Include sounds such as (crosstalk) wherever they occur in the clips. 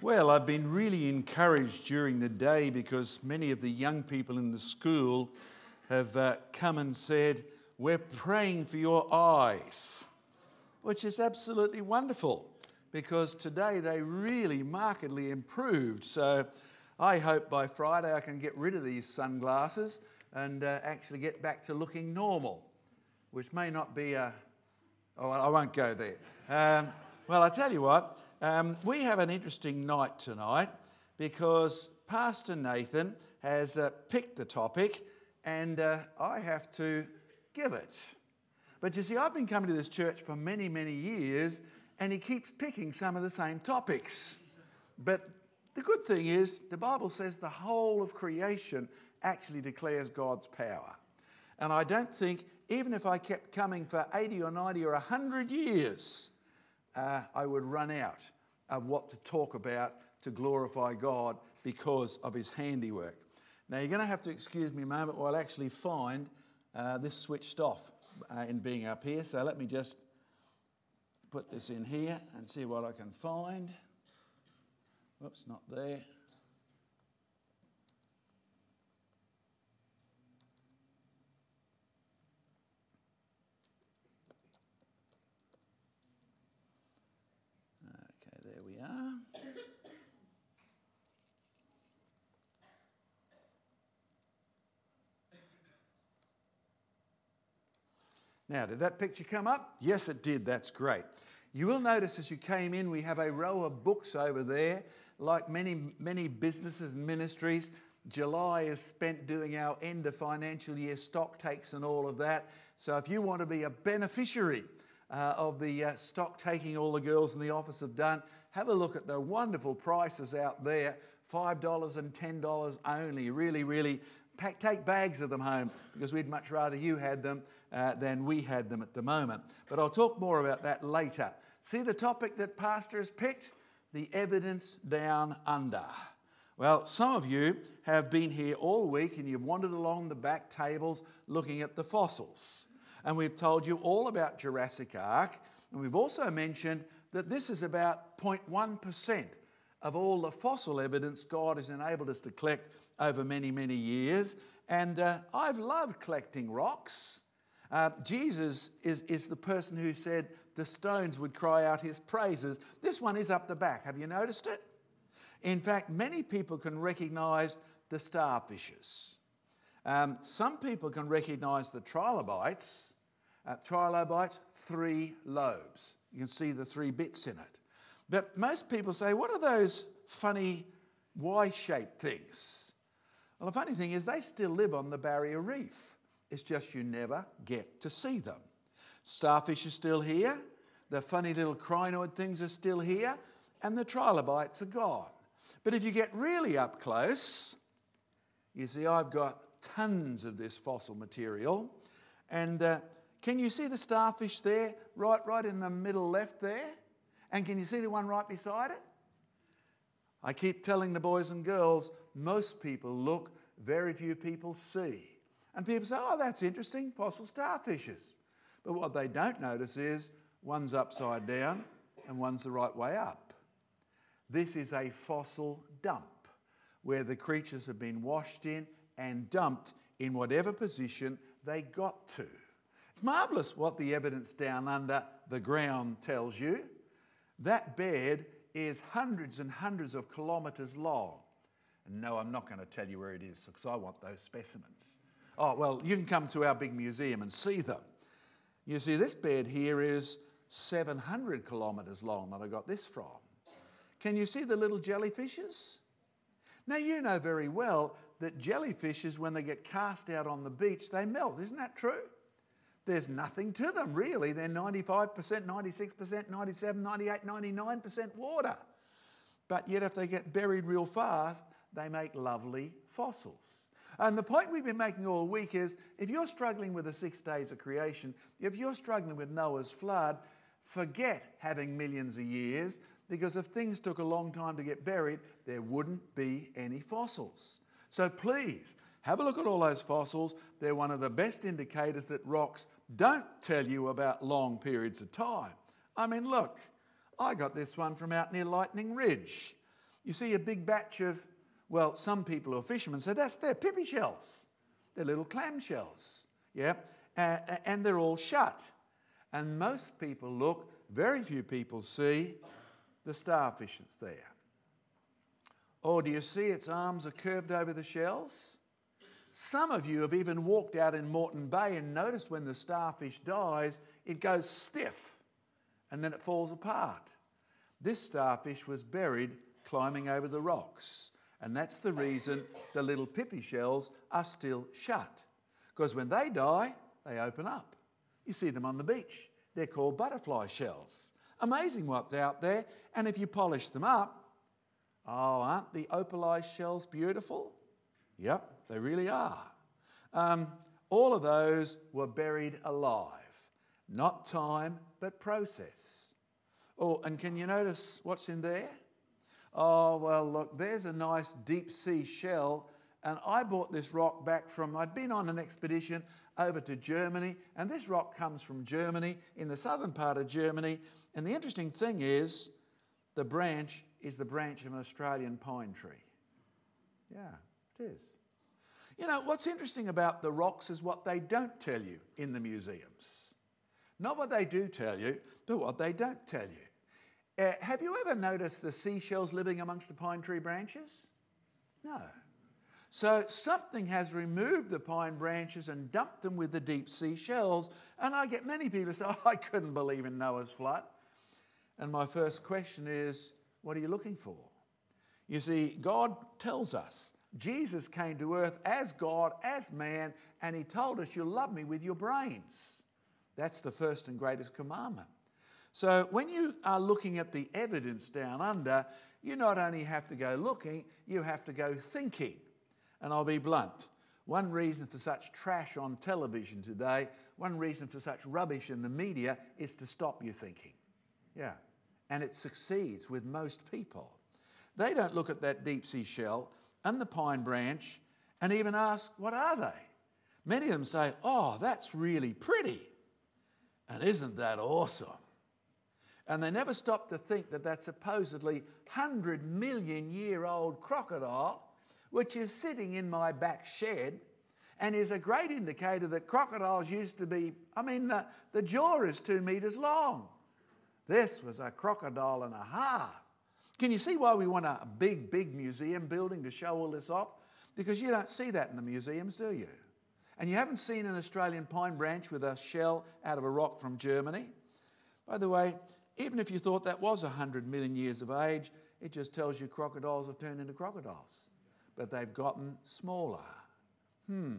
Well, I've been really encouraged during the day because many of the young people in the school have uh, come and said, We're praying for your eyes, which is absolutely wonderful because today they really markedly improved. So I hope by Friday I can get rid of these sunglasses and uh, actually get back to looking normal, which may not be a. Oh, I won't go there. Um, well, I tell you what. Um, we have an interesting night tonight because Pastor Nathan has uh, picked the topic and uh, I have to give it. But you see, I've been coming to this church for many, many years and he keeps picking some of the same topics. But the good thing is, the Bible says the whole of creation actually declares God's power. And I don't think, even if I kept coming for 80 or 90 or 100 years, uh, I would run out of what to talk about to glorify God because of his handiwork. Now, you're going to have to excuse me a moment while I actually find uh, this switched off uh, in being up here. So let me just put this in here and see what I can find. Whoops, not there. Now, did that picture come up? Yes, it did. That's great. You will notice as you came in, we have a row of books over there. Like many, many businesses and ministries, July is spent doing our end of financial year stock takes and all of that. So if you want to be a beneficiary uh, of the uh, stock taking all the girls in the office have done, have a look at the wonderful prices out there $5 and $10 only. Really, really pack, take bags of them home because we'd much rather you had them uh, than we had them at the moment. But I'll talk more about that later. See the topic that Pastor has picked? The evidence down under. Well, some of you have been here all week and you've wandered along the back tables looking at the fossils. And we've told you all about Jurassic Ark. And we've also mentioned that this is about 0.1% of all the fossil evidence God has enabled us to collect over many, many years. And uh, I've loved collecting rocks. Uh, Jesus is, is the person who said the stones would cry out his praises. This one is up the back. Have you noticed it? In fact, many people can recognize the starfishes. Um, some people can recognize the trilobites. Uh, trilobites, three lobes. You can see the three bits in it. But most people say, what are those funny Y shaped things? Well, the funny thing is, they still live on the barrier reef. It's just you never get to see them. Starfish are still here, the funny little crinoid things are still here, and the trilobites are gone. But if you get really up close, you see, I've got tons of this fossil material. And uh, can you see the starfish there, right, right in the middle left there? And can you see the one right beside it? I keep telling the boys and girls, most people look, very few people see. And people say, oh, that's interesting, fossil starfishes. But what they don't notice is one's upside down and one's the right way up. This is a fossil dump where the creatures have been washed in and dumped in whatever position they got to. It's marvellous what the evidence down under the ground tells you. That bed is hundreds and hundreds of kilometres long. No, I'm not going to tell you where it is because I want those specimens. Oh, well, you can come to our big museum and see them. You see, this bed here is 700 kilometres long that I got this from. Can you see the little jellyfishes? Now, you know very well that jellyfishes, when they get cast out on the beach, they melt. Isn't that true? There's nothing to them, really. They're 95%, 96%, 97, 98, 99% water. But yet, if they get buried real fast, they make lovely fossils. And the point we've been making all week is if you're struggling with the six days of creation, if you're struggling with Noah's flood, forget having millions of years because if things took a long time to get buried, there wouldn't be any fossils. So please, have a look at all those fossils. They're one of the best indicators that rocks don't tell you about long periods of time. I mean, look, I got this one from out near Lightning Ridge. You see a big batch of, well, some people who are fishermen say that's their pippy shells. They're little clam shells. Yeah? Uh, and they're all shut. And most people look, very few people see the starfish that's there. Or do you see its arms are curved over the shells? Some of you have even walked out in Moreton Bay and noticed when the starfish dies, it goes stiff and then it falls apart. This starfish was buried climbing over the rocks. And that's the reason the little pippy shells are still shut. Because when they die, they open up. You see them on the beach. They're called butterfly shells. Amazing what's out there. And if you polish them up, oh, aren't the opalized shells beautiful? Yep, they really are. Um, all of those were buried alive. Not time, but process. Oh, and can you notice what's in there? Oh, well, look, there's a nice deep sea shell. And I bought this rock back from, I'd been on an expedition over to Germany, and this rock comes from Germany, in the southern part of Germany. And the interesting thing is, the branch is the branch of an Australian pine tree. Yeah, it is. You know, what's interesting about the rocks is what they don't tell you in the museums. Not what they do tell you, but what they don't tell you. Uh, have you ever noticed the seashells living amongst the pine tree branches? No. So something has removed the pine branches and dumped them with the deep sea shells. And I get many people say, (laughs) oh, I couldn't believe in Noah's flood. And my first question is, what are you looking for? You see, God tells us. Jesus came to earth as God, as man, and he told us, You'll love me with your brains. That's the first and greatest commandment. So when you are looking at the evidence down under, you not only have to go looking, you have to go thinking. And I'll be blunt. One reason for such trash on television today, one reason for such rubbish in the media is to stop you thinking. Yeah. And it succeeds with most people. They don't look at that deep sea shell and the pine branch and even ask, What are they? Many of them say, Oh, that's really pretty. And isn't that awesome? And they never stop to think that that supposedly 100 million year old crocodile, which is sitting in my back shed, and is a great indicator that crocodiles used to be, I mean, the, the jaw is two meters long. This was a crocodile and a half. Can you see why we want a big, big museum building to show all this off? Because you don't see that in the museums, do you? And you haven't seen an Australian pine branch with a shell out of a rock from Germany. By the way, even if you thought that was 100 million years of age, it just tells you crocodiles have turned into crocodiles. But they've gotten smaller. Hmm.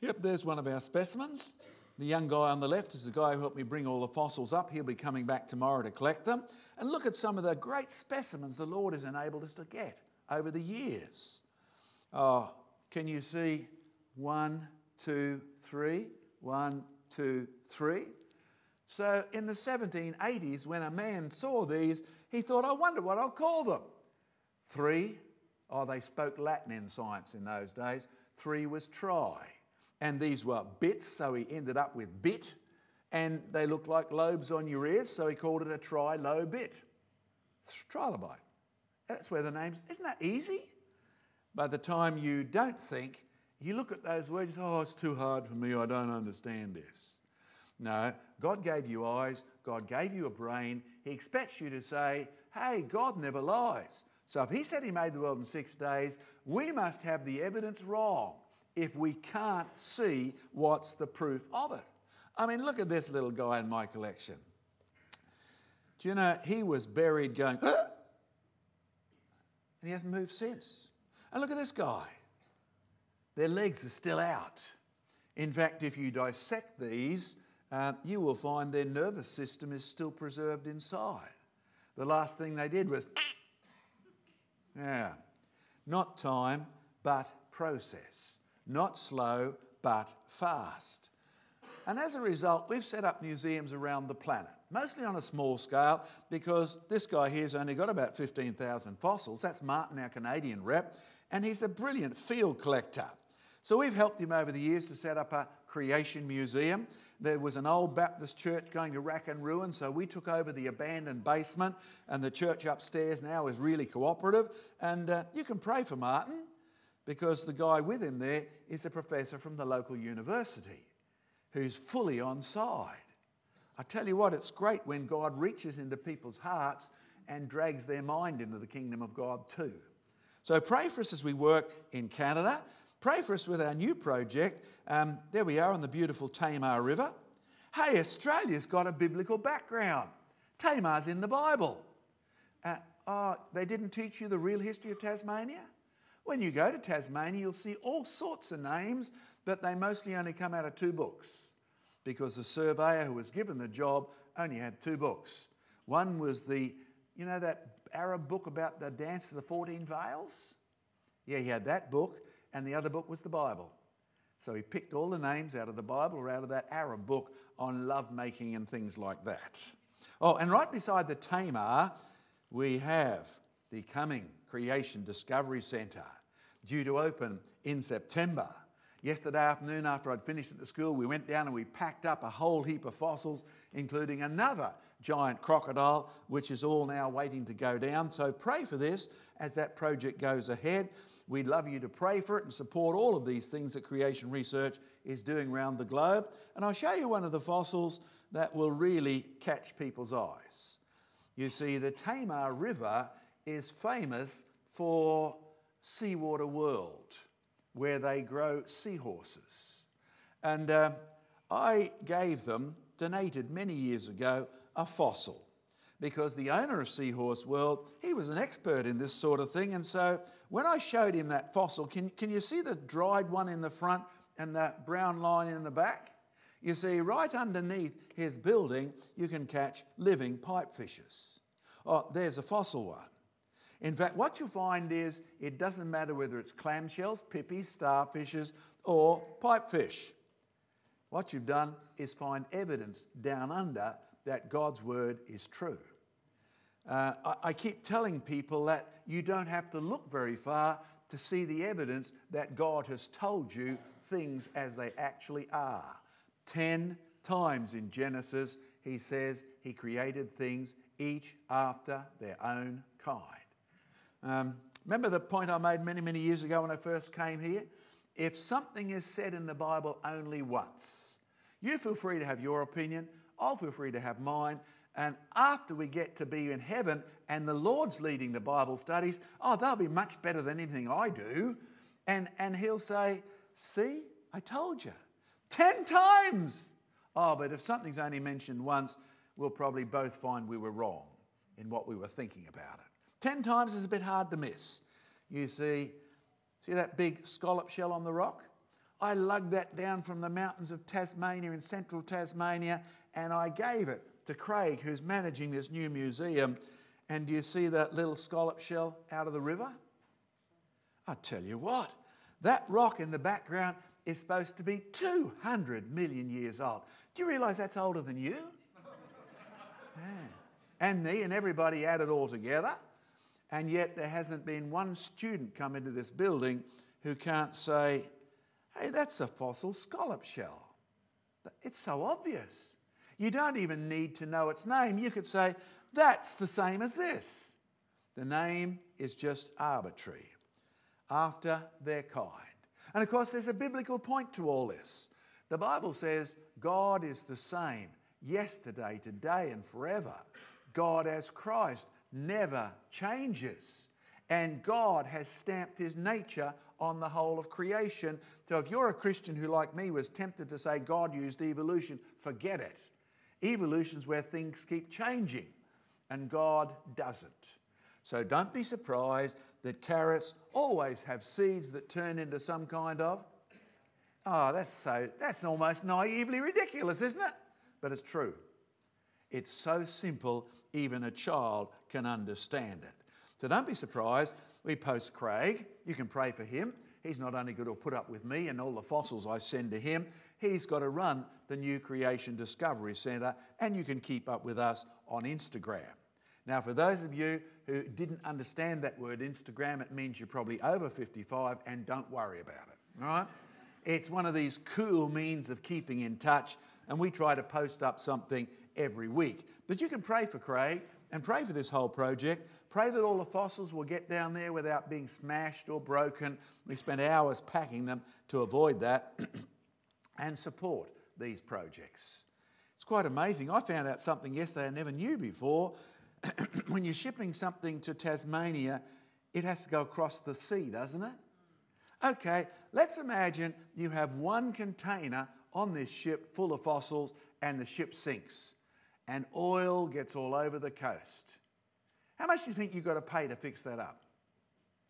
Yep, there's one of our specimens. The young guy on the left is the guy who helped me bring all the fossils up. He'll be coming back tomorrow to collect them. And look at some of the great specimens the Lord has enabled us to get over the years. Oh, can you see one, two, three. One, two, three. So in the 1780s, when a man saw these, he thought, I wonder what I'll call them. Three, oh, they spoke Latin in science in those days. Three was tri. And these were bits, so he ended up with bit. And they looked like lobes on your ears, so he called it a trilobit. Trilobite. That's where the name's. Isn't that easy? By the time you don't think, you look at those words, oh, it's too hard for me, I don't understand this. No, God gave you eyes, God gave you a brain. He expects you to say, hey, God never lies. So if He said He made the world in six days, we must have the evidence wrong if we can't see what's the proof of it. I mean, look at this little guy in my collection. Do you know, he was buried going, (gasps) and he hasn't moved since. And look at this guy. Their legs are still out. In fact, if you dissect these, uh, you will find their nervous system is still preserved inside. The last thing they did was, (laughs) yeah, not time, but process. Not slow, but fast. And as a result, we've set up museums around the planet, mostly on a small scale, because this guy here's only got about 15,000 fossils. That's Martin, our Canadian rep, and he's a brilliant field collector. So we've helped him over the years to set up a creation museum. There was an old Baptist church going to rack and ruin, so we took over the abandoned basement, and the church upstairs now is really cooperative. And uh, you can pray for Martin because the guy with him there is a professor from the local university who's fully on side. I tell you what, it's great when God reaches into people's hearts and drags their mind into the kingdom of God too. So pray for us as we work in Canada. Pray for us with our new project. Um, there we are on the beautiful Tamar River. Hey, Australia's got a biblical background. Tamar's in the Bible. Uh, oh, they didn't teach you the real history of Tasmania? When you go to Tasmania, you'll see all sorts of names, but they mostly only come out of two books because the surveyor who was given the job only had two books. One was the, you know, that Arab book about the dance of the 14 veils? Yeah, he had that book, and the other book was the Bible. So he picked all the names out of the Bible or out of that Arab book on lovemaking and things like that. Oh, and right beside the Tamar, we have the coming Creation Discovery Centre, due to open in September. Yesterday afternoon, after I'd finished at the school, we went down and we packed up a whole heap of fossils, including another giant crocodile, which is all now waiting to go down. So pray for this as that project goes ahead. We'd love you to pray for it and support all of these things that Creation Research is doing around the globe. And I'll show you one of the fossils that will really catch people's eyes. You see, the Tamar River is famous for Seahorse World, where they grow seahorses. And uh, I gave them, donated many years ago, a fossil because the owner of Seahorse World, he was an expert in this sort of thing. And so when I showed him that fossil, can, can you see the dried one in the front and that brown line in the back? You see, right underneath his building, you can catch living pipefishes. Oh, there's a fossil one. In fact, what you find is it doesn't matter whether it's clamshells, pippies, starfishes, or pipefish. What you've done is find evidence down under that God's word is true. Uh, I, I keep telling people that you don't have to look very far to see the evidence that God has told you things as they actually are. Ten times in Genesis, he says he created things each after their own kind. Um, remember the point I made many, many years ago when I first came here? If something is said in the Bible only once, you feel free to have your opinion, I'll feel free to have mine. And after we get to be in heaven and the Lord's leading the Bible studies, oh, they'll be much better than anything I do. And, and He'll say, See, I told you. Ten times. Oh, but if something's only mentioned once, we'll probably both find we were wrong in what we were thinking about it. Ten times is a bit hard to miss. You see, see that big scallop shell on the rock? I lugged that down from the mountains of Tasmania in central Tasmania and I gave it to Craig, who's managing this new museum. And do you see that little scallop shell out of the river? I tell you what, that rock in the background is supposed to be 200 million years old. Do you realize that's older than you? (laughs) Yeah. And me and everybody added all together and yet there hasn't been one student come into this building who can't say, hey, that's a fossil scallop shell. It's so obvious. You don't even need to know its name. You could say, that's the same as this. The name is just arbitrary, after their kind. And of course, there's a biblical point to all this. The Bible says God is the same yesterday, today, and forever. God as Christ never changes. And God has stamped his nature on the whole of creation. So if you're a Christian who, like me, was tempted to say God used evolution, forget it. Evolution's where things keep changing, and God doesn't. So don't be surprised that carrots always have seeds that turn into some kind of. Oh, that's so, that's almost naively ridiculous, isn't it? But it's true. It's so simple, even a child can understand it. So don't be surprised. We post Craig. You can pray for him. He's not only going to put up with me and all the fossils I send to him, he's got to run the New Creation Discovery Centre, and you can keep up with us on Instagram. Now, for those of you who didn't understand that word Instagram, it means you're probably over 55 and don't worry about it, all right? It's one of these cool means of keeping in touch and we try to post up something every week. But you can pray for Craig and pray for this whole project. Pray that all the fossils will get down there without being smashed or broken. We spent hours packing them to avoid that (clears throat) and support these projects. It's quite amazing. I found out something yesterday I never knew before. (clears throat) when you're shipping something to Tasmania, it has to go across the sea, doesn't it? Okay, let's imagine you have one container on this ship full of fossils and the ship sinks and oil gets all over the coast. How much do you think you've got to pay to fix that up?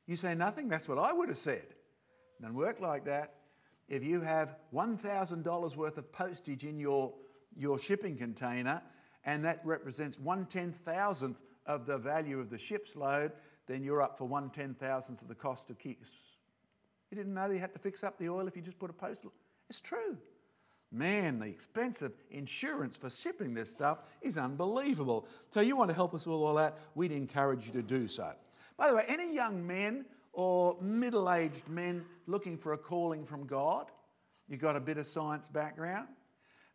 You say nothing? That's what I would have said. It doesn't work like that. If you have $1,000 worth of postage in your, your shipping container and that represents one ten thousandth of the value of the ship's load, then you're up for one ten thousandth of the cost of keys. You didn't know you had to fix up the oil if you just put a postal. It's true. Man, the expensive insurance for shipping this stuff is unbelievable. So, you want to help us with all that? We'd encourage you to do so. By the way, any young men or middle aged men looking for a calling from God, you've got a bit of science background,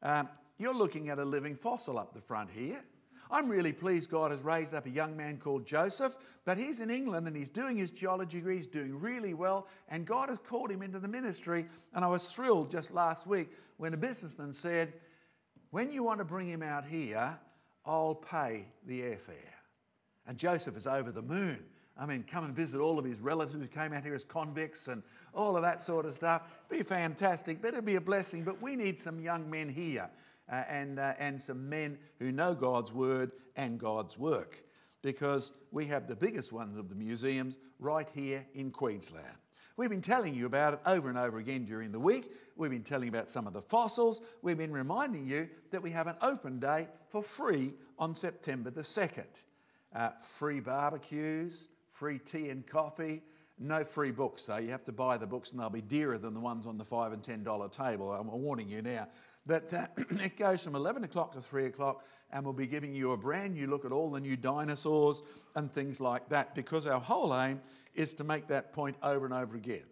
um, you're looking at a living fossil up the front here. I'm really pleased God has raised up a young man called Joseph, but he's in England and he's doing his geology degree, he's doing really well, and God has called him into the ministry. And I was thrilled just last week when a businessman said, When you want to bring him out here, I'll pay the airfare. And Joseph is over the moon. I mean, come and visit all of his relatives who came out here as convicts and all of that sort of stuff. Be fantastic, but it'd be a blessing. But we need some young men here uh, and, uh, and some men who know God's word and God's work because we have the biggest ones of the museums right here in Queensland. We've been telling you about it over and over again during the week. We've been telling you about some of the fossils. We've been reminding you that we have an open day for free on September the 2nd. Uh, free barbecues, free tea and coffee, no free books though. You have to buy the books and they'll be dearer than the ones on the five and ten dollar table. I'm warning you now. But uh, (clears throat) it goes from 11 o'clock to 3 o'clock, and we'll be giving you a brand new look at all the new dinosaurs and things like that because our whole aim is to make that point over and over again.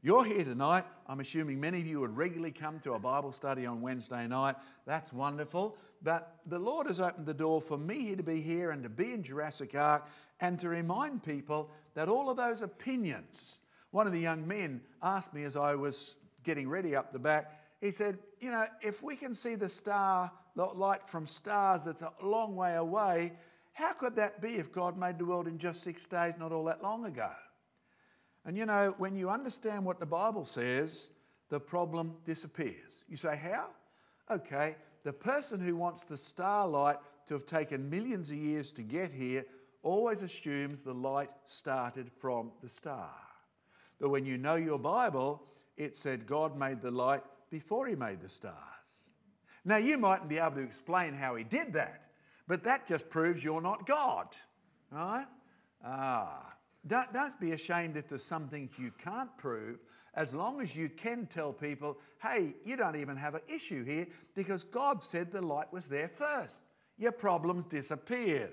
You're here tonight. I'm assuming many of you would regularly come to a Bible study on Wednesday night. That's wonderful. But the Lord has opened the door for me to be here and to be in Jurassic Ark and to remind people that all of those opinions. One of the young men asked me as I was getting ready up the back, he said, You know, if we can see the star, the light from stars that's a long way away, how could that be if God made the world in just six days not all that long ago? And you know, when you understand what the Bible says, the problem disappears. You say, How? Okay, the person who wants the starlight to have taken millions of years to get here always assumes the light started from the star. But when you know your Bible, it said God made the light before he made the stars. Now, you mightn't be able to explain how he did that, but that just proves you're not God, right? Ah. Don't, don't be ashamed if there's some things you can't prove, as long as you can tell people, hey, you don't even have an issue here because God said the light was there first. Your problems disappeared.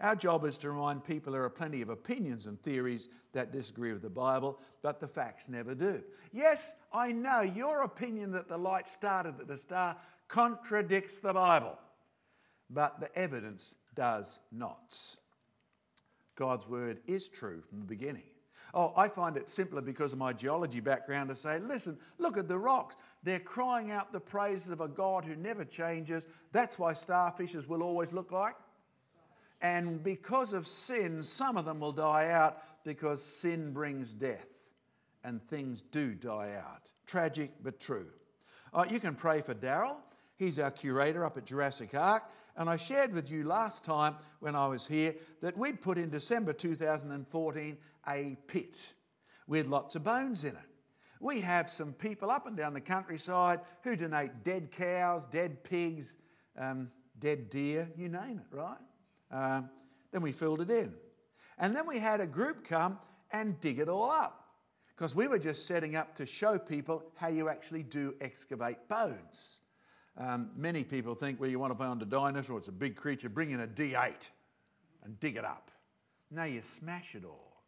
Our job is to remind people there are plenty of opinions and theories that disagree with the Bible, but the facts never do. Yes, I know your opinion that the light started at the star contradicts the Bible, but the evidence does not. God's word is true from the beginning. Oh, I find it simpler because of my geology background to say, listen, look at the rocks. They're crying out the praises of a God who never changes. That's why starfishes will always look like and because of sin, some of them will die out because sin brings death and things do die out. Tragic but true. Uh, you can pray for Daryl. He's our curator up at Jurassic Ark. And I shared with you last time when I was here that we'd put in December 2014 a pit with lots of bones in it. We have some people up and down the countryside who donate dead cows, dead pigs, um, dead deer, you name it, right? Uh, then we filled it in. And then we had a group come and dig it all up because we were just setting up to show people how you actually do excavate bones. Um, many people think, well, you want to find a dinosaur, it's a big creature, bring in a D8 and dig it up. No, you smash it all.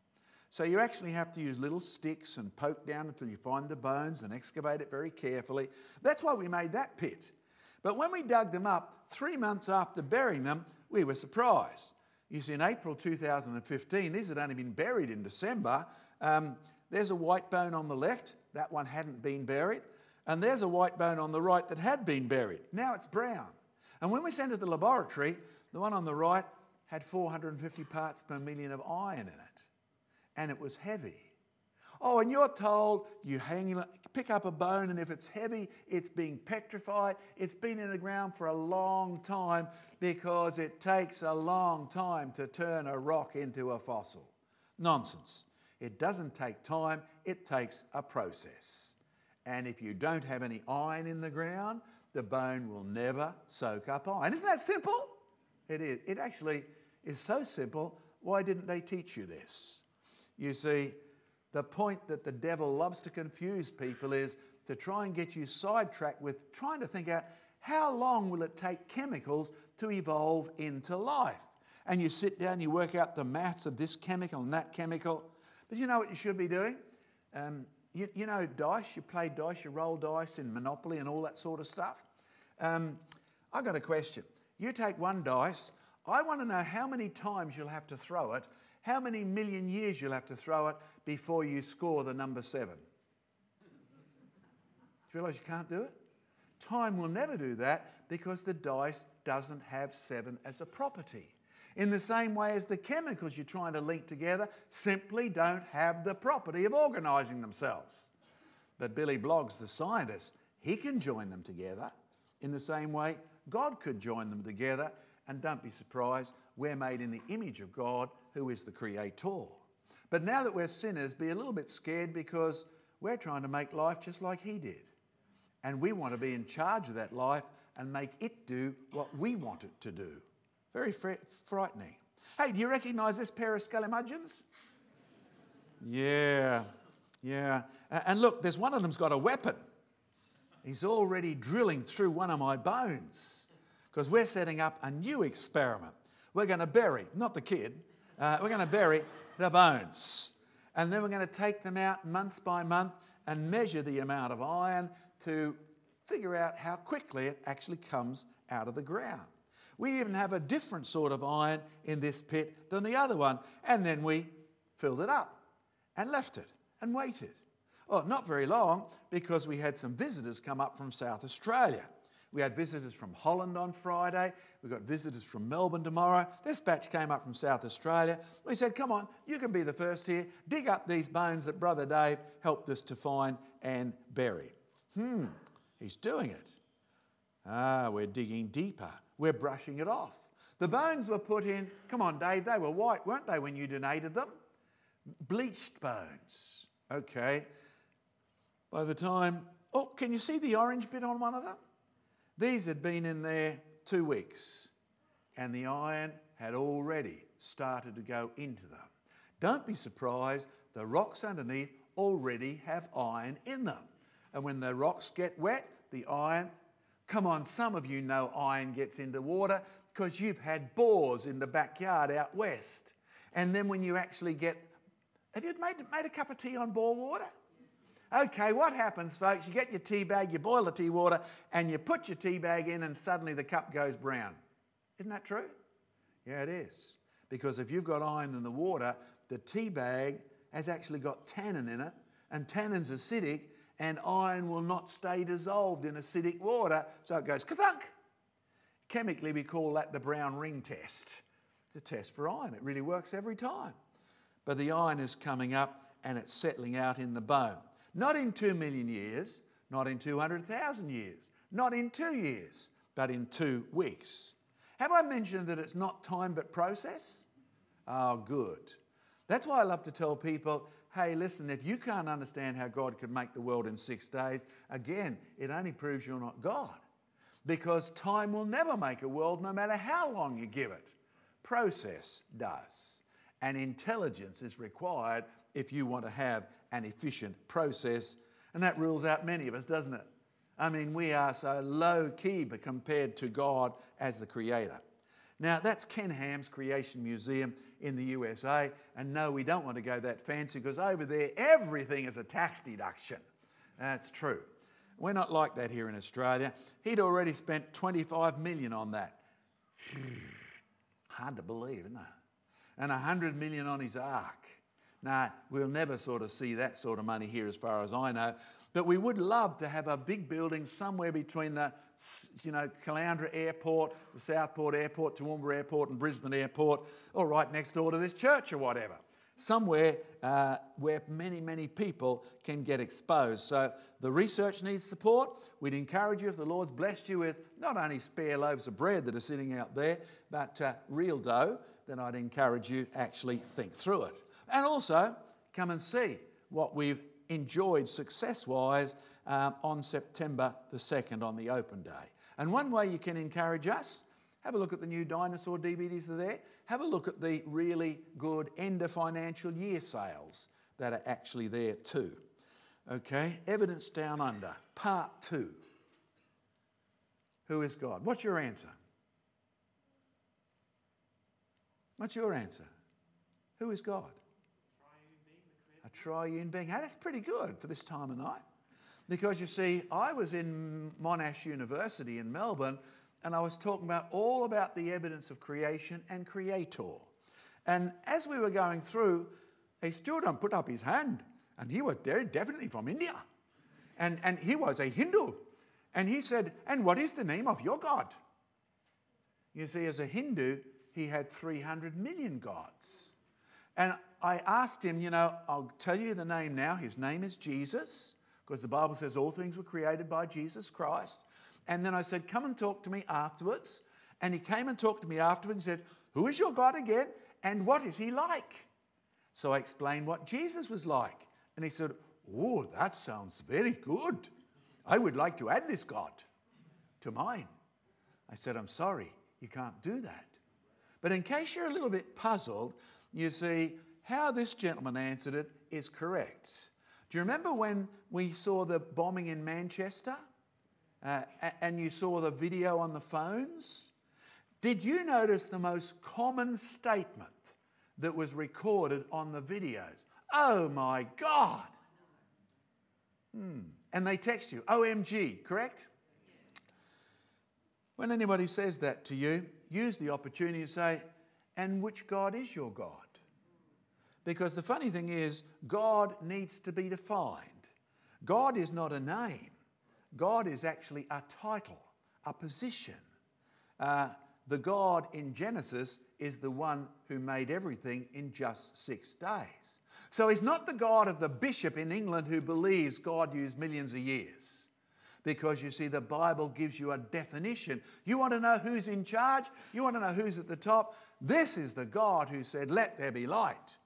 So you actually have to use little sticks and poke down until you find the bones and excavate it very carefully. That's why we made that pit. But when we dug them up, three months after burying them, we were surprised. You see, in April 2015, these had only been buried in December. Um, there's a white bone on the left, that one hadn't been buried. And there's a white bone on the right that had been buried. Now it's brown. And when we sent it to the laboratory, the one on the right had 450 parts per million of iron in it. And it was heavy. Oh, and you're told you hang, pick up a bone, and if it's heavy, it's being petrified. It's been in the ground for a long time because it takes a long time to turn a rock into a fossil. Nonsense. It doesn't take time, it takes a process. And if you don't have any iron in the ground, the bone will never soak up iron. Isn't that simple? It is. It actually is so simple. Why didn't they teach you this? You see, the point that the devil loves to confuse people is to try and get you sidetracked with trying to think out how long will it take chemicals to evolve into life? And you sit down, you work out the maths of this chemical and that chemical. But you know what you should be doing? Um, you, you, know dice, you play dice, you roll dice in Monopoly and all that sort of stuff. Um, I've got a question. You take one dice, I want to know how many times you'll have to throw it how many million years you'll have to throw it before you score the number seven. Do you realise you can't do it? Time will never do that because the dice doesn't have seven as a property. In the same way as the chemicals you're trying to link together simply don't have the property of organising themselves. But Billy Bloggs, the scientist, he can join them together in the same way God could join them together. And don't be surprised, we're made in the image of God who is the Creator. But now that we're sinners, be a little bit scared because we're trying to make life just like He did. And we want to be in charge of that life and make it do what we want it to do. Very fr- frightening. Hey, do you recognize this pair of scalimudgeons? Yeah, yeah. And look, there's one of them's got a weapon. He's already drilling through one of my bones because we're setting up a new experiment. We're going to bury, not the kid, uh, we're going to bury the bones. And then we're going to take them out month by month and measure the amount of iron to figure out how quickly it actually comes out of the ground. We even have a different sort of iron in this pit than the other one. And then we filled it up and left it and waited. Well, not very long because we had some visitors come up from South Australia. We had visitors from Holland on Friday. We've got visitors from Melbourne tomorrow. This batch came up from South Australia. We said, Come on, you can be the first here. Dig up these bones that Brother Dave helped us to find and bury. Hmm, he's doing it. Ah, we're digging deeper. We're brushing it off. The bones were put in, come on, Dave, they were white, weren't they, when you donated them? Bleached bones. Okay. By the time, oh, can you see the orange bit on one of them? These had been in there two weeks, and the iron had already started to go into them. Don't be surprised, the rocks underneath already have iron in them. And when the rocks get wet, the iron, come on, some of you know iron gets into water because you've had bores in the backyard out west. And then when you actually get, have you made, made a cup of tea on bore water? Okay, what happens, folks? You get your tea bag, you boil the tea water, and you put your tea bag in, and suddenly the cup goes brown. Isn't that true? Yeah, it is. Because if you've got iron in the water, the tea bag has actually got tannin in it, and tannin's acidic, and iron will not stay dissolved in acidic water, so it goes kathunk. Chemically, we call that the brown ring test. It's a test for iron. It really works every time. But the iron is coming up and it's settling out in the bone. Not in two million years, not in 200,000 years, not in two years, but in two weeks. Have I mentioned that it's not time but process? Oh, good. That's why I love to tell people hey, listen, if you can't understand how God could make the world in six days, again, it only proves you're not God. Because time will never make a world no matter how long you give it. Process does. And intelligence is required if you want to have an efficient process. And that rules out many of us, doesn't it? I mean, we are so low key compared to God as the Creator. Now, that's Ken Ham's Creation Museum in the USA. And no, we don't want to go that fancy because over there, everything is a tax deduction. That's true. We're not like that here in Australia. He'd already spent 25 million on that. Hard to believe, isn't it? And 100 million on his ark. Now, we'll never sort of see that sort of money here as far as I know. But we would love to have a big building somewhere between the, you know, Caloundra Airport, the Southport Airport, Toowoomba Airport, and Brisbane Airport, or right next door to this church or whatever. Somewhere uh, where many, many people can get exposed. So the research needs support. We'd encourage you if the Lord's blessed you with not only spare loaves of bread that are sitting out there, but uh, real dough, then I'd encourage you actually think through it. And also come and see what we've enjoyed success wise um, on September the 2nd on the open day. And one way you can encourage us, have a look at the new dinosaur DVDs that are there. Have a look at the really good end of financial year sales that are actually there too. Okay, Evidence Down Under, part two. Who is God? What's your answer? What's your answer? Who is God? Triune being. Hey, that's pretty good for this time of night. Because you see, I was in Monash University in Melbourne and I was talking about all about the evidence of creation and creator. And as we were going through, a student put up his hand and he was very definitely from India. And, and he was a Hindu. And he said, And what is the name of your God? You see, as a Hindu, he had 300 million gods. And I asked him, you know, I'll tell you the name now. His name is Jesus, because the Bible says all things were created by Jesus Christ. And then I said, come and talk to me afterwards. And he came and talked to me afterwards and said, Who is your God again? And what is he like? So I explained what Jesus was like. And he said, Oh, that sounds very good. I would like to add this God to mine. I said, I'm sorry, you can't do that. But in case you're a little bit puzzled, you see, how this gentleman answered it is correct. Do you remember when we saw the bombing in Manchester uh, and you saw the video on the phones? Did you notice the most common statement that was recorded on the videos? Oh my God! Hmm. And they text you, OMG, correct? When anybody says that to you, use the opportunity to say, and which God is your God? Because the funny thing is, God needs to be defined. God is not a name, God is actually a title, a position. Uh, the God in Genesis is the one who made everything in just six days. So he's not the God of the bishop in England who believes God used millions of years because you see, the Bible gives you a definition. You want to know who's in charge? You want to know who's at the top? This is the God who said, Let there be light.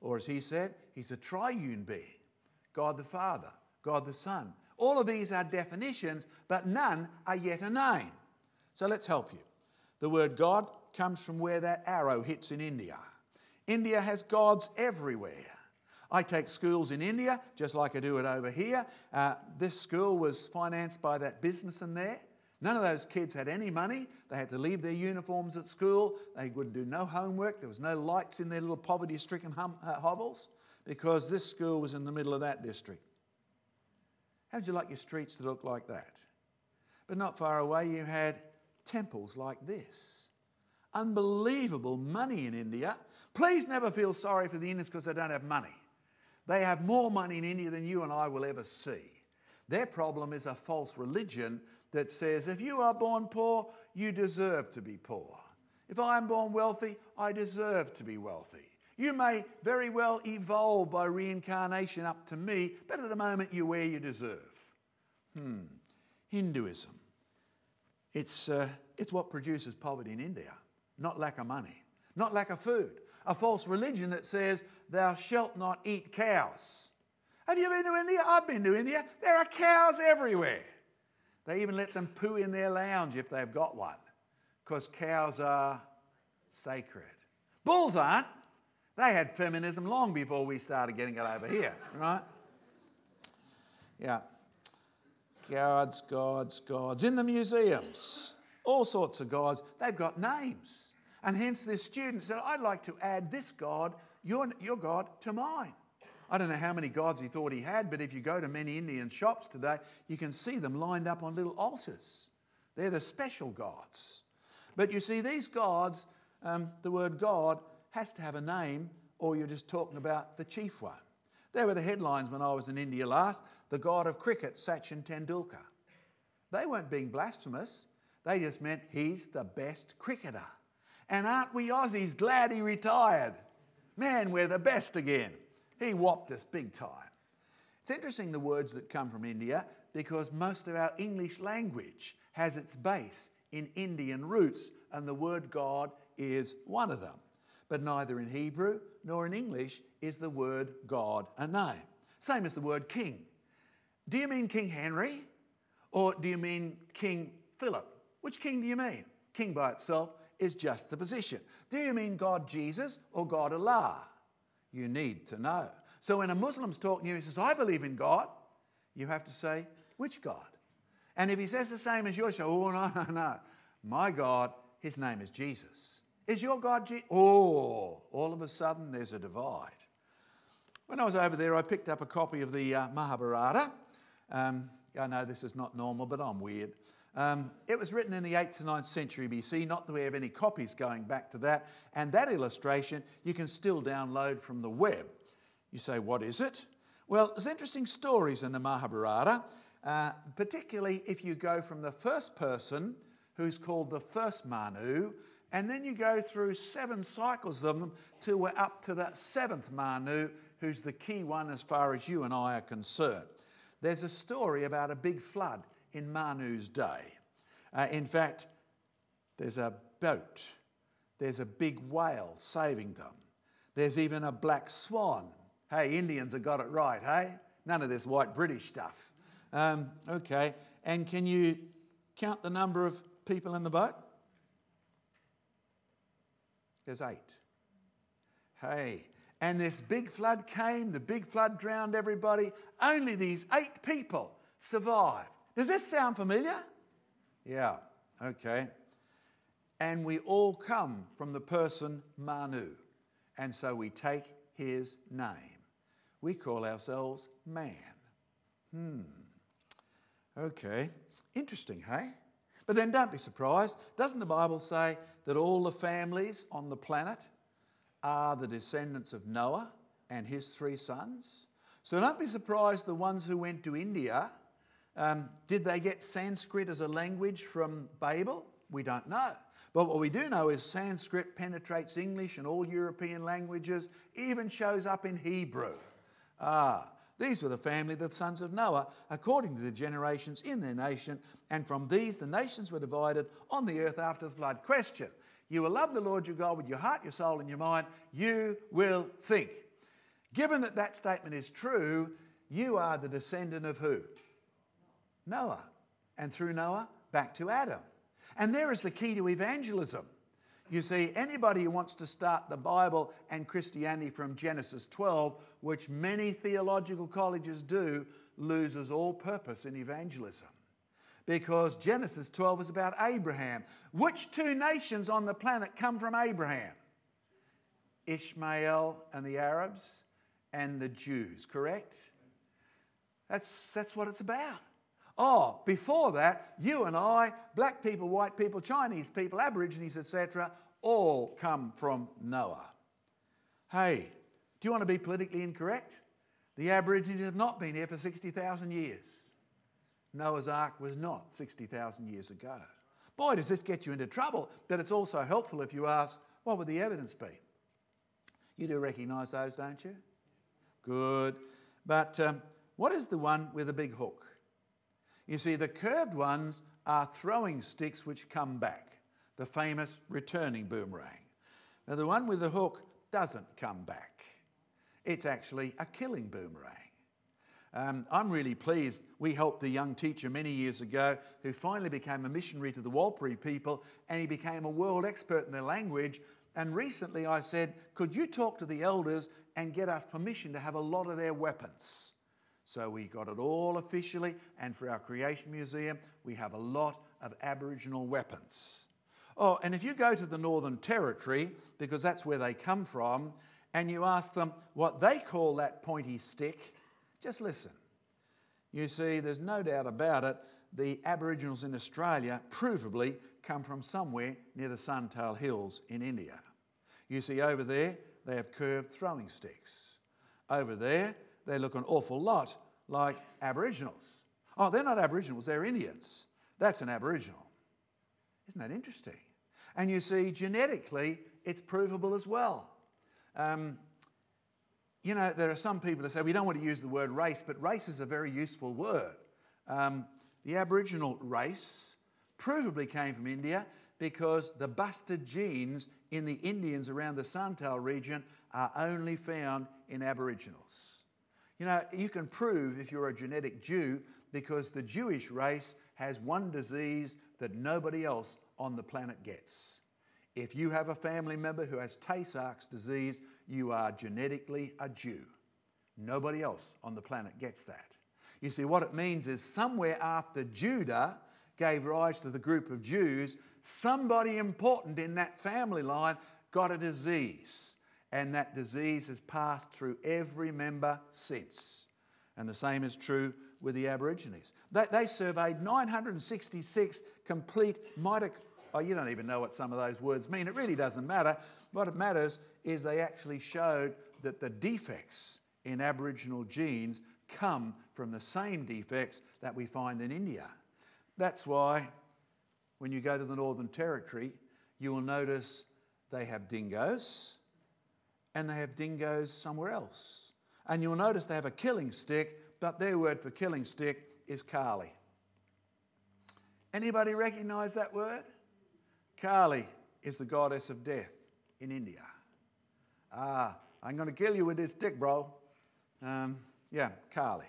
Or as he said, He's a triune being God the Father, God the Son. All of these are definitions, but none are yet a name. So let's help you. The word God comes from where that arrow hits in India. India has gods everywhere. I take schools in India just like I do it over here. Uh, this school was financed by that businessman there. None of those kids had any money. They had to leave their uniforms at school. They would do no homework. There was no lights in their little poverty stricken hum- uh, hovels because this school was in the middle of that district. How'd you like your streets to look like that? But not far away, you had temples like this. Unbelievable money in India. Please never feel sorry for the Indians because they don't have money. They have more money in India than you and I will ever see. Their problem is a false religion that says if you are born poor, you deserve to be poor. If I am born wealthy, I deserve to be wealthy. You may very well evolve by reincarnation up to me, but at the moment you're where you deserve. Hmm. Hinduism. It's, uh, it's what produces poverty in India, not lack of money, not lack of food. A false religion that says thou shalt not eat cows. Have you been to India? I've been to India. There are cows everywhere. They even let them poo in their lounge if they've got one, because cows are sacred. Bulls aren't. They had feminism long before we started getting it over here, right? Yeah. Gods, gods, gods. In the museums, all sorts of gods. They've got names. And hence this student said, I'd like to add this God your, your God to mine. I don't know how many gods he thought he had, but if you go to many Indian shops today, you can see them lined up on little altars. They're the special gods. But you see, these gods, um, the word God has to have a name, or you're just talking about the chief one. There were the headlines when I was in India last the god of cricket, Sachin Tendulkar. They weren't being blasphemous, they just meant he's the best cricketer. And aren't we Aussies glad he retired? Man, we're the best again. He whopped us big time. It's interesting the words that come from India because most of our English language has its base in Indian roots, and the word God is one of them. But neither in Hebrew nor in English is the word God a name. Same as the word king. Do you mean King Henry or do you mean King Philip? Which king do you mean? King by itself is just the position. Do you mean God Jesus or God Allah? You need to know. So when a Muslim's talking to you he says, I believe in God, you have to say, which God? And if he says the same as yours, say, oh, no, no, no. My God, his name is Jesus. Is your God Jesus? Oh, all of a sudden there's a divide. When I was over there, I picked up a copy of the uh, Mahabharata. Um, I know this is not normal, but I'm weird. Um, it was written in the 8th to 9th century BC, not that we have any copies going back to that. And that illustration you can still download from the web. You say, what is it? Well, there's interesting stories in the Mahabharata, uh, particularly if you go from the first person, who's called the first Manu, and then you go through seven cycles of them till we're up to the seventh Manu, who's the key one as far as you and I are concerned. There's a story about a big flood in Manu's day. Uh, in fact, there's a boat, there's a big whale saving them, there's even a black swan. Hey, Indians have got it right, hey? None of this white British stuff. Um, okay, and can you count the number of people in the boat? There's eight. Hey, and this big flood came, the big flood drowned everybody. Only these eight people survived. Does this sound familiar? Yeah, okay. And we all come from the person Manu, and so we take his name. We call ourselves man. Hmm. Okay, interesting, hey? But then don't be surprised. Doesn't the Bible say that all the families on the planet are the descendants of Noah and his three sons. So don't be surprised the ones who went to India, um, did they get Sanskrit as a language from Babel? We don't know. But what we do know is Sanskrit penetrates English and all European languages, even shows up in Hebrew. Ah, these were the family of the sons of Noah, according to the generations in their nation, and from these the nations were divided on the earth after the flood. Question you will love the Lord your God with your heart, your soul, and your mind. You will think. Given that that statement is true, you are the descendant of who? Noah. And through Noah, back to Adam. And there is the key to evangelism. You see, anybody who wants to start the Bible and Christianity from Genesis 12, which many theological colleges do, loses all purpose in evangelism because Genesis 12 is about Abraham. Which two nations on the planet come from Abraham? Ishmael and the Arabs and the Jews, correct? That's, that's what it's about. Oh, before that, you and I, black people, white people, Chinese people, Aborigines, etc., all come from Noah. Hey, do you want to be politically incorrect? The Aborigines have not been here for 60,000 years. Noah's Ark was not 60,000 years ago. Boy, does this get you into trouble, but it's also helpful if you ask, what would the evidence be? You do recognise those, don't you? Good. But um, what is the one with a big hook? You see, the curved ones are throwing sticks which come back, the famous returning boomerang. Now, the one with the hook doesn't come back, it's actually a killing boomerang. Um, I'm really pleased. We helped a young teacher many years ago who finally became a missionary to the Warlpiri people and he became a world expert in their language. And recently I said, Could you talk to the elders and get us permission to have a lot of their weapons? So we got it all officially, and for our Creation Museum, we have a lot of Aboriginal weapons. Oh, and if you go to the Northern Territory, because that's where they come from, and you ask them what they call that pointy stick, just listen. You see, there's no doubt about it, the Aboriginals in Australia provably come from somewhere near the Santal Hills in India. You see, over there, they have curved throwing sticks. Over there, they look an awful lot like Aboriginals. Oh, they're not Aboriginals, they're Indians. That's an Aboriginal. Isn't that interesting? And you see, genetically, it's provable as well. Um, you know, there are some people that say we don't want to use the word race, but race is a very useful word. Um, the Aboriginal race provably came from India because the busted genes in the Indians around the Santal region are only found in Aboriginals. You know, you can prove if you're a genetic Jew because the Jewish race has one disease that nobody else on the planet gets. If you have a family member who has Tay Sachs disease, you are genetically a Jew. Nobody else on the planet gets that. You see, what it means is somewhere after Judah gave rise to the group of Jews, somebody important in that family line got a disease. And that disease has passed through every member since. And the same is true with the Aborigines. They, they surveyed 966 complete mitochondria. Oh, you don't even know what some of those words mean. It really doesn't matter. What matters is they actually showed that the defects in Aboriginal genes come from the same defects that we find in India. That's why when you go to the Northern Territory, you will notice they have dingoes and they have dingoes somewhere else. And you'll notice they have a killing stick but their word for killing stick is Kali. Anybody recognize that word? Kali is the goddess of death in India. Ah, I'm going to kill you with this stick, bro. Um, yeah, Kali.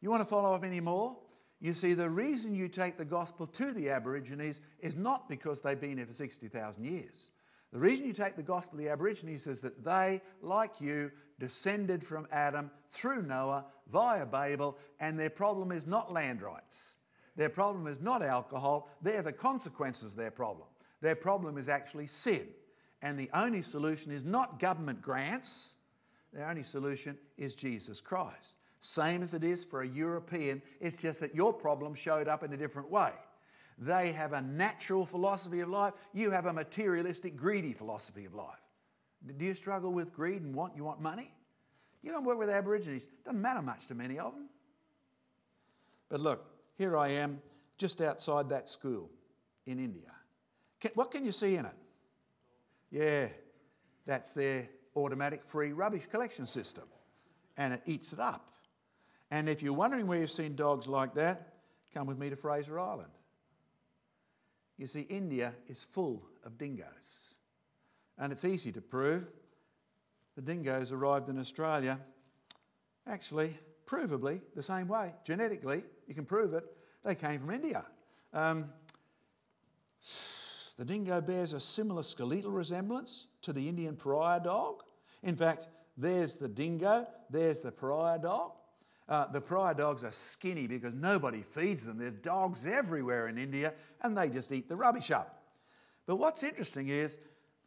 You want to follow up any more? You see, the reason you take the gospel to the Aborigines is not because they've been here for 60,000 years. The reason you take the gospel of the Aborigines is that they, like you, descended from Adam through Noah via Babel, and their problem is not land rights. Their problem is not alcohol. They're the consequences of their problem. Their problem is actually sin. And the only solution is not government grants, the only solution is Jesus Christ. Same as it is for a European, it's just that your problem showed up in a different way. They have a natural philosophy of life. You have a materialistic, greedy philosophy of life. Do you struggle with greed and want you want money? You don't work with Aborigines. Doesn't matter much to many of them. But look, here I am, just outside that school in India. Can, what can you see in it? Yeah, that's their automatic free rubbish collection system, and it eats it up. And if you're wondering where you've seen dogs like that, come with me to Fraser Island. You see, India is full of dingoes. And it's easy to prove. The dingoes arrived in Australia actually, provably, the same way. Genetically, you can prove it. They came from India. Um, the dingo bears a similar skeletal resemblance to the Indian pariah dog. In fact, there's the dingo, there's the pariah dog. Uh, the pariah dogs are skinny because nobody feeds them. There's dogs everywhere in India and they just eat the rubbish up. But what's interesting is,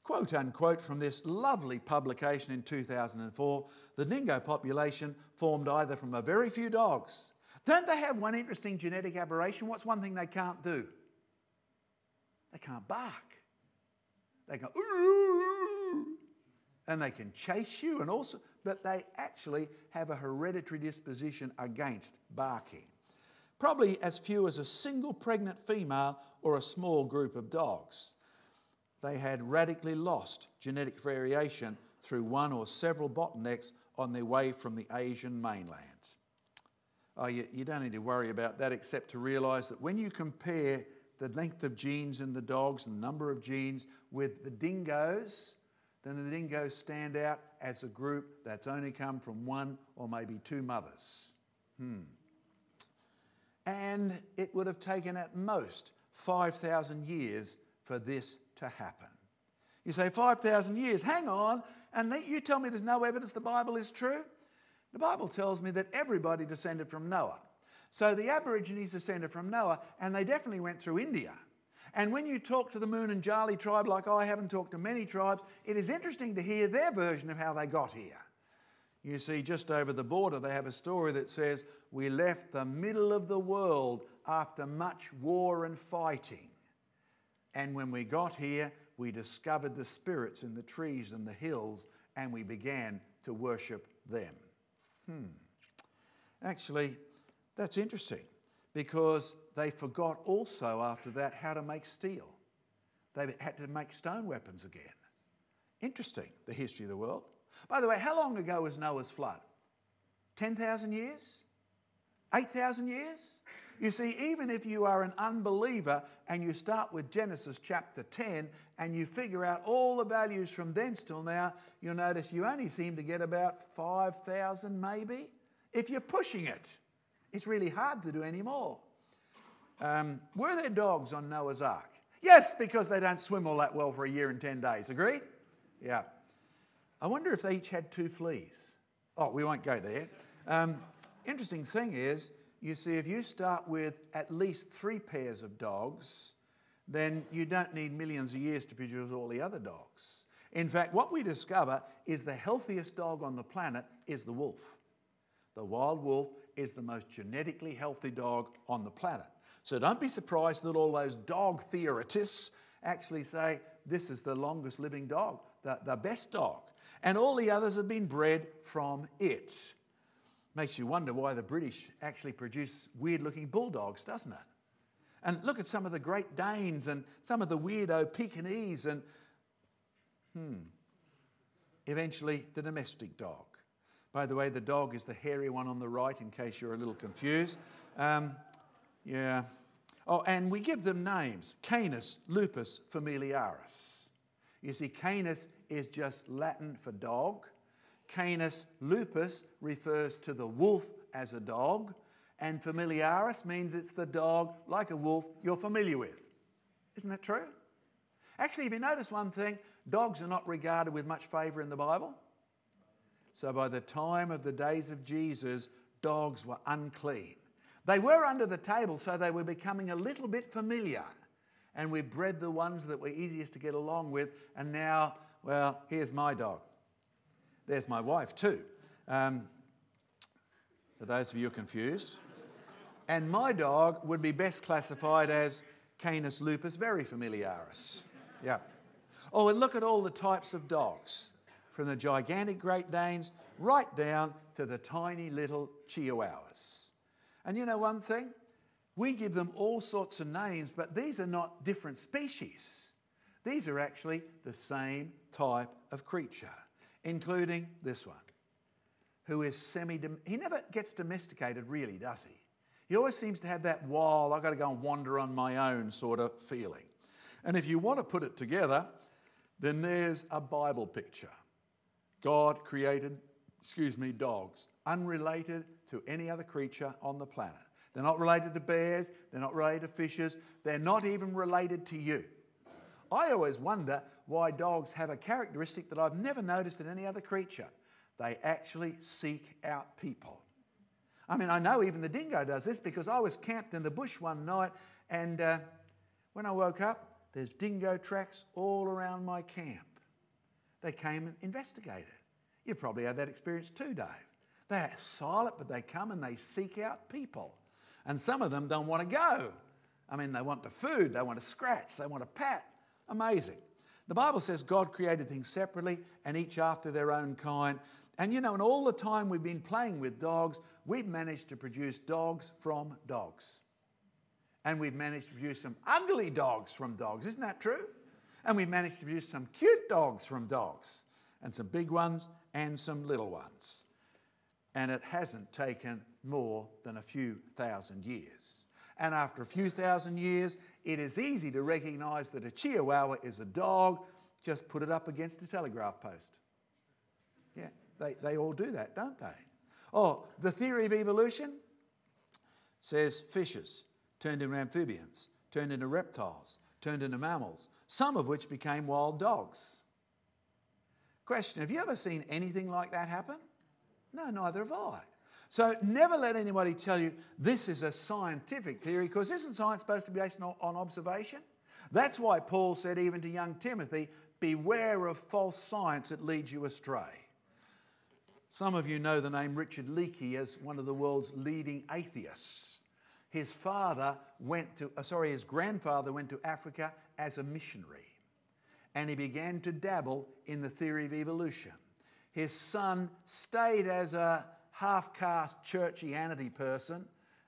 quote unquote, from this lovely publication in 2004, the dingo population formed either from a very few dogs. Don't they have one interesting genetic aberration? What's one thing they can't do? They can't bark. They go, and they can chase you and also but they actually have a hereditary disposition against barking. Probably as few as a single pregnant female or a small group of dogs. They had radically lost genetic variation through one or several bottlenecks on their way from the Asian mainland. Oh, you, you don't need to worry about that except to realize that when you compare the length of genes in the dogs and the number of genes with the dingoes, then the dingoes stand out as a group that's only come from one or maybe two mothers. Hmm. And it would have taken at most 5,000 years for this to happen. You say 5,000 years, hang on, and you tell me there's no evidence the Bible is true? The Bible tells me that everybody descended from Noah. So the Aborigines descended from Noah, and they definitely went through India. And when you talk to the Mununjali tribe, like I haven't talked to many tribes, it is interesting to hear their version of how they got here. You see, just over the border, they have a story that says, We left the middle of the world after much war and fighting. And when we got here, we discovered the spirits in the trees and the hills, and we began to worship them. Hmm. Actually, that's interesting because they forgot also after that how to make steel. They had to make stone weapons again. Interesting, the history of the world. By the way, how long ago was Noah's flood? 10,000 years? 8,000 years? You see, even if you are an unbeliever and you start with Genesis chapter 10 and you figure out all the values from then till now, you'll notice you only seem to get about 5,000 maybe, if you're pushing it. It's really hard to do anymore. Um, were there dogs on Noah's Ark? Yes, because they don't swim all that well for a year and 10 days. Agreed? Yeah. I wonder if they each had two fleas. Oh, we won't go there. Um, interesting thing is, you see, if you start with at least three pairs of dogs, then you don't need millions of years to produce all the other dogs. In fact, what we discover is the healthiest dog on the planet is the wolf. The wild wolf is the most genetically healthy dog on the planet. So don't be surprised that all those dog theorists actually say this is the longest living dog, the, the best dog. And all the others have been bred from it. Makes you wonder why the British actually produce weird looking bulldogs, doesn't it? And look at some of the Great Danes and some of the weirdo Pekingese and, hmm, eventually the domestic dog. By the way, the dog is the hairy one on the right, in case you're a little confused. Um, yeah. Oh, and we give them names Canis lupus familiaris. You see, Canis is just Latin for dog. Canis lupus refers to the wolf as a dog, and familiaris means it's the dog, like a wolf, you're familiar with. Isn't that true? Actually, if you notice one thing, dogs are not regarded with much favour in the Bible. So by the time of the days of Jesus, dogs were unclean. They were under the table, so they were becoming a little bit familiar. And we bred the ones that were easiest to get along with, and now, well, here's my dog. There's my wife, too. Um, for those of you confused. And my dog would be best classified as Canis lupus very familiaris. Yeah. Oh, and look at all the types of dogs, from the gigantic Great Danes right down to the tiny little Chihuahuas. And you know one thing? We give them all sorts of names, but these are not different species. These are actually the same type of creature including this one, who is semi he never gets domesticated, really, does he? He always seems to have that wild, I've got to go and wander on my own sort of feeling. And if you want to put it together, then there's a Bible picture. God created, excuse me, dogs, unrelated to any other creature on the planet. They're not related to bears, they're not related to fishes, they're not even related to you. I always wonder why dogs have a characteristic that I've never noticed in any other creature. They actually seek out people. I mean, I know even the dingo does this because I was camped in the bush one night and uh, when I woke up, there's dingo tracks all around my camp. They came and investigated. You've probably had that experience too, Dave. They're silent, but they come and they seek out people. And some of them don't want to go. I mean, they want the food, they want to scratch, they want to pat. Amazing. The Bible says God created things separately and each after their own kind. And you know, in all the time we've been playing with dogs, we've managed to produce dogs from dogs. And we've managed to produce some ugly dogs from dogs. Isn't that true? And we've managed to produce some cute dogs from dogs, and some big ones and some little ones. And it hasn't taken more than a few thousand years. And after a few thousand years, it is easy to recognize that a Chihuahua is a dog. Just put it up against a telegraph post. Yeah, they, they all do that, don't they? Oh, the theory of evolution says fishes turned into amphibians, turned into reptiles, turned into mammals, some of which became wild dogs. Question Have you ever seen anything like that happen? No, neither have I. So never let anybody tell you this is a scientific theory because isn't science supposed to be based on, on observation? That's why Paul said, even to young Timothy, beware of false science that leads you astray. Some of you know the name Richard Leakey as one of the world's leading atheists. His father went to, uh, sorry, his grandfather went to Africa as a missionary and he began to dabble in the theory of evolution. His son stayed as a half caste churchianity person,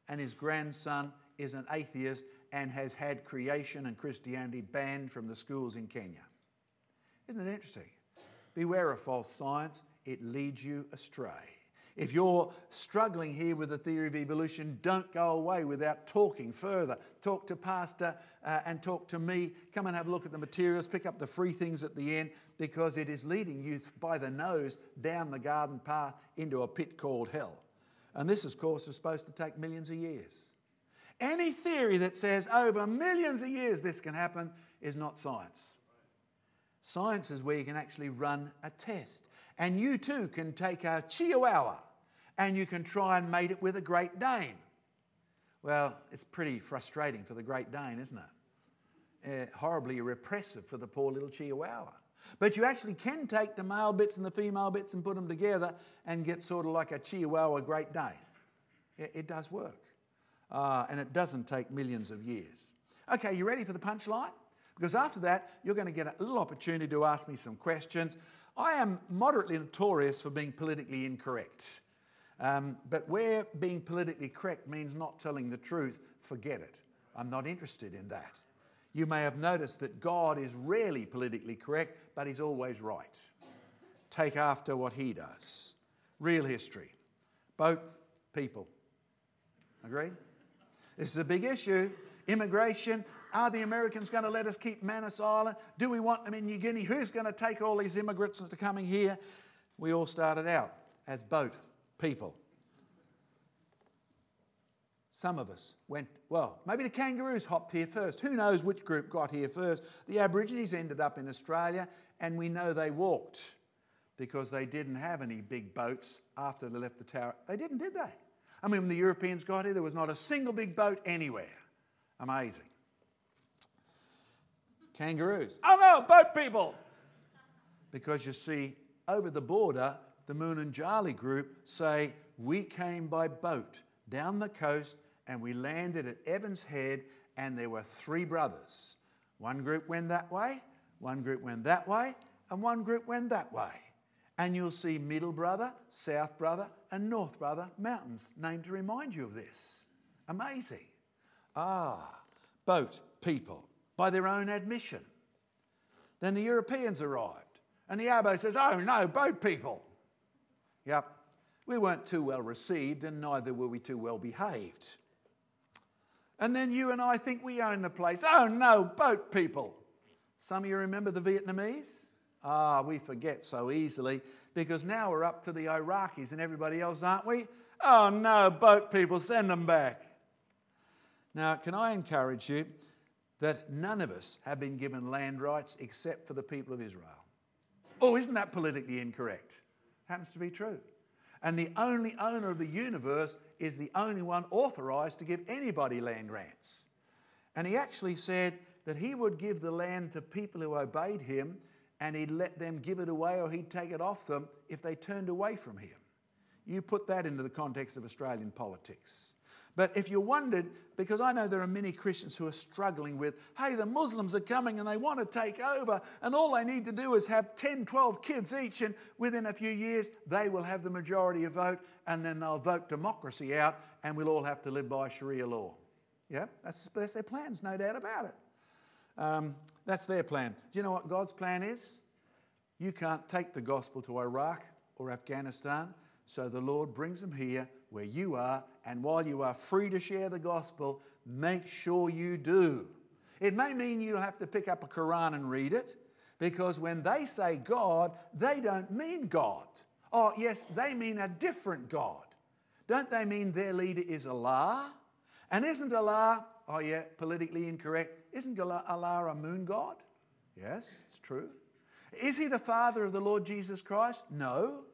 and his grandson is an atheist and has had creation and Christianity banned from the schools in Kenya. Isn't it interesting? Beware of false science, it leads you astray. If you're struggling here with the theory of evolution, don't go away without talking further. Talk to Pastor uh, and talk to me. Come and have a look at the materials, pick up the free things at the end, because it is leading you by the nose down the garden path into a pit called hell. And this, of course, is supposed to take millions of years. Any theory that says over millions of years this can happen is not science. Science is where you can actually run a test. And you too can take a chihuahua and you can try and mate it with a Great Dane. Well, it's pretty frustrating for the Great Dane, isn't it? Uh, horribly repressive for the poor little Chihuahua. But you actually can take the male bits and the female bits and put them together and get sort of like a Chihuahua Great Dane. It, it does work. Uh, and it doesn't take millions of years. Okay, you ready for the punchline? Because after that, you're going to get a little opportunity to ask me some questions. I am moderately notorious for being politically incorrect. Um, but where being politically correct means not telling the truth, forget it. I'm not interested in that. You may have noticed that God is rarely politically correct, but He's always right. Take after what He does. Real history. Boat, people. Agree? This is a big issue. Immigration. Are the Americans going to let us keep Manus Island? Do we want them in New Guinea? Who's going to take all these immigrants that are coming here? We all started out as boat people. Some of us went, well, maybe the kangaroos hopped here first. Who knows which group got here first? The Aborigines ended up in Australia, and we know they walked because they didn't have any big boats after they left the tower. They didn't, did they? I mean, when the Europeans got here, there was not a single big boat anywhere. Amazing. Kangaroos. Oh no, boat people! Because you see, over the border, the Mununjali group say, We came by boat down the coast and we landed at Evans Head, and there were three brothers. One group went that way, one group went that way, and one group went that way. And you'll see Middle Brother, South Brother, and North Brother mountains named to remind you of this. Amazing. Ah, boat people, by their own admission. Then the Europeans arrived, and the Abo says, Oh no, boat people. Yep, we weren't too well received, and neither were we too well behaved. And then you and I think we own the place. Oh no, boat people. Some of you remember the Vietnamese? Ah, we forget so easily because now we're up to the Iraqis and everybody else, aren't we? Oh no, boat people, send them back. Now, can I encourage you that none of us have been given land rights except for the people of Israel? Oh, isn't that politically incorrect? Happens to be true. And the only owner of the universe is the only one authorized to give anybody land grants. And he actually said that he would give the land to people who obeyed him and he'd let them give it away or he'd take it off them if they turned away from him. You put that into the context of Australian politics. But if you wondered, because I know there are many Christians who are struggling with, hey, the Muslims are coming and they want to take over, and all they need to do is have 10, 12 kids each, and within a few years, they will have the majority of vote, and then they'll vote democracy out, and we'll all have to live by Sharia law. Yeah, that's, that's their plans, no doubt about it. Um, that's their plan. Do you know what God's plan is? You can't take the gospel to Iraq or Afghanistan, so the Lord brings them here where you are, and while you are free to share the gospel, make sure you do. It may mean you'll have to pick up a Quran and read it, because when they say God, they don't mean God. Oh, yes, they mean a different God. Don't they mean their leader is Allah? And isn't Allah, oh yeah, politically incorrect, isn't Allah a moon god? Yes, it's true. Is he the father of the Lord Jesus Christ? No.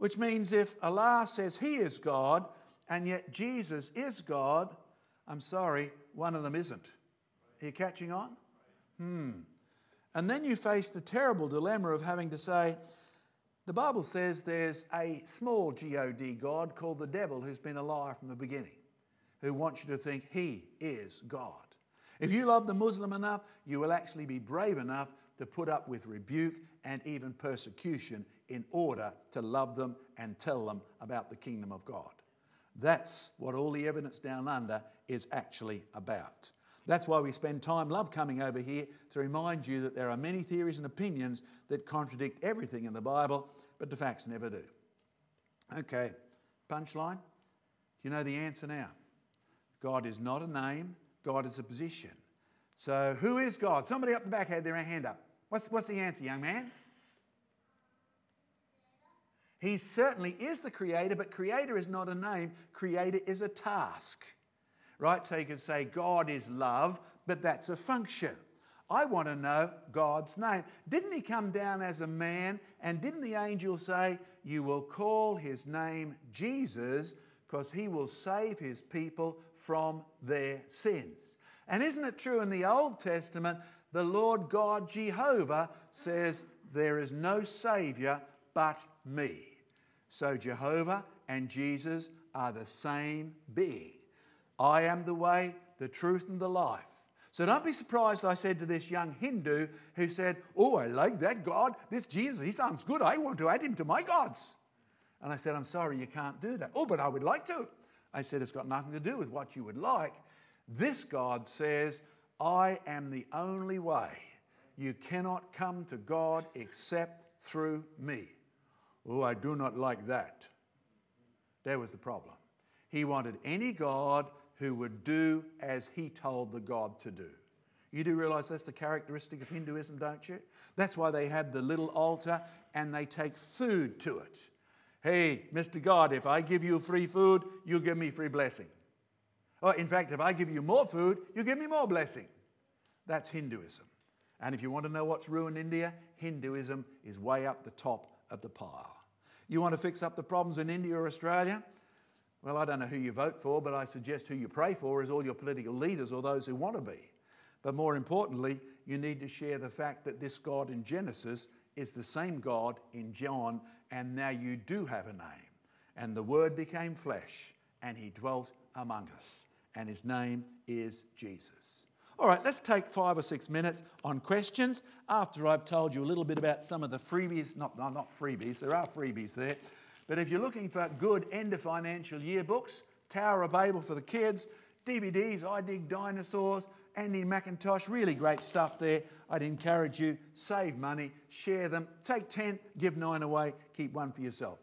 Which means if Allah says He is God and yet Jesus is God, I'm sorry, one of them isn't. Are you catching on? Hmm. And then you face the terrible dilemma of having to say, the Bible says there's a small God God called the devil who's been a liar from the beginning, who wants you to think he is God. If you love the Muslim enough, you will actually be brave enough to put up with rebuke and even persecution in order to love them and tell them about the kingdom of God. That's what all the evidence down under is actually about. That's why we spend time, love, coming over here to remind you that there are many theories and opinions that contradict everything in the Bible, but the facts never do. Okay, punchline. You know the answer now. God is not a name, God is a position. So, who is God? Somebody up the back had their hand up. What's, what's the answer, young man? He certainly is the creator, but creator is not a name, creator is a task. Right? So you could say God is love, but that's a function. I want to know God's name. Didn't he come down as a man? And didn't the angel say, You will call his name Jesus because he will save his people from their sins? And isn't it true in the Old Testament, the Lord God Jehovah says, There is no Savior but me. So Jehovah and Jesus are the same being. I am the way, the truth, and the life. So don't be surprised I said to this young Hindu who said, Oh, I like that God. This Jesus, he sounds good. I want to add him to my gods. And I said, I'm sorry, you can't do that. Oh, but I would like to. I said, It's got nothing to do with what you would like. This God says, I am the only way. You cannot come to God except through me. Oh, I do not like that. There was the problem. He wanted any God who would do as he told the God to do. You do realize that's the characteristic of Hinduism, don't you? That's why they have the little altar and they take food to it. Hey, Mr. God, if I give you free food, you'll give me free blessing. Or, in fact, if I give you more food, you give me more blessing. That's Hinduism. And if you want to know what's ruined India, Hinduism is way up the top of the pile. You want to fix up the problems in India or Australia? Well, I don't know who you vote for, but I suggest who you pray for is all your political leaders or those who want to be. But more importantly, you need to share the fact that this God in Genesis is the same God in John, and now you do have a name. And the Word became flesh, and He dwelt among us, and His name is Jesus. All right, let's take five or six minutes on questions after I've told you a little bit about some of the freebies. Not, no, not freebies, there are freebies there. But if you're looking for good end of financial year books, Tower of Babel for the kids, DVDs, I Dig Dinosaurs, Andy McIntosh, really great stuff there. I'd encourage you, save money, share them, take 10, give nine away, keep one for yourself.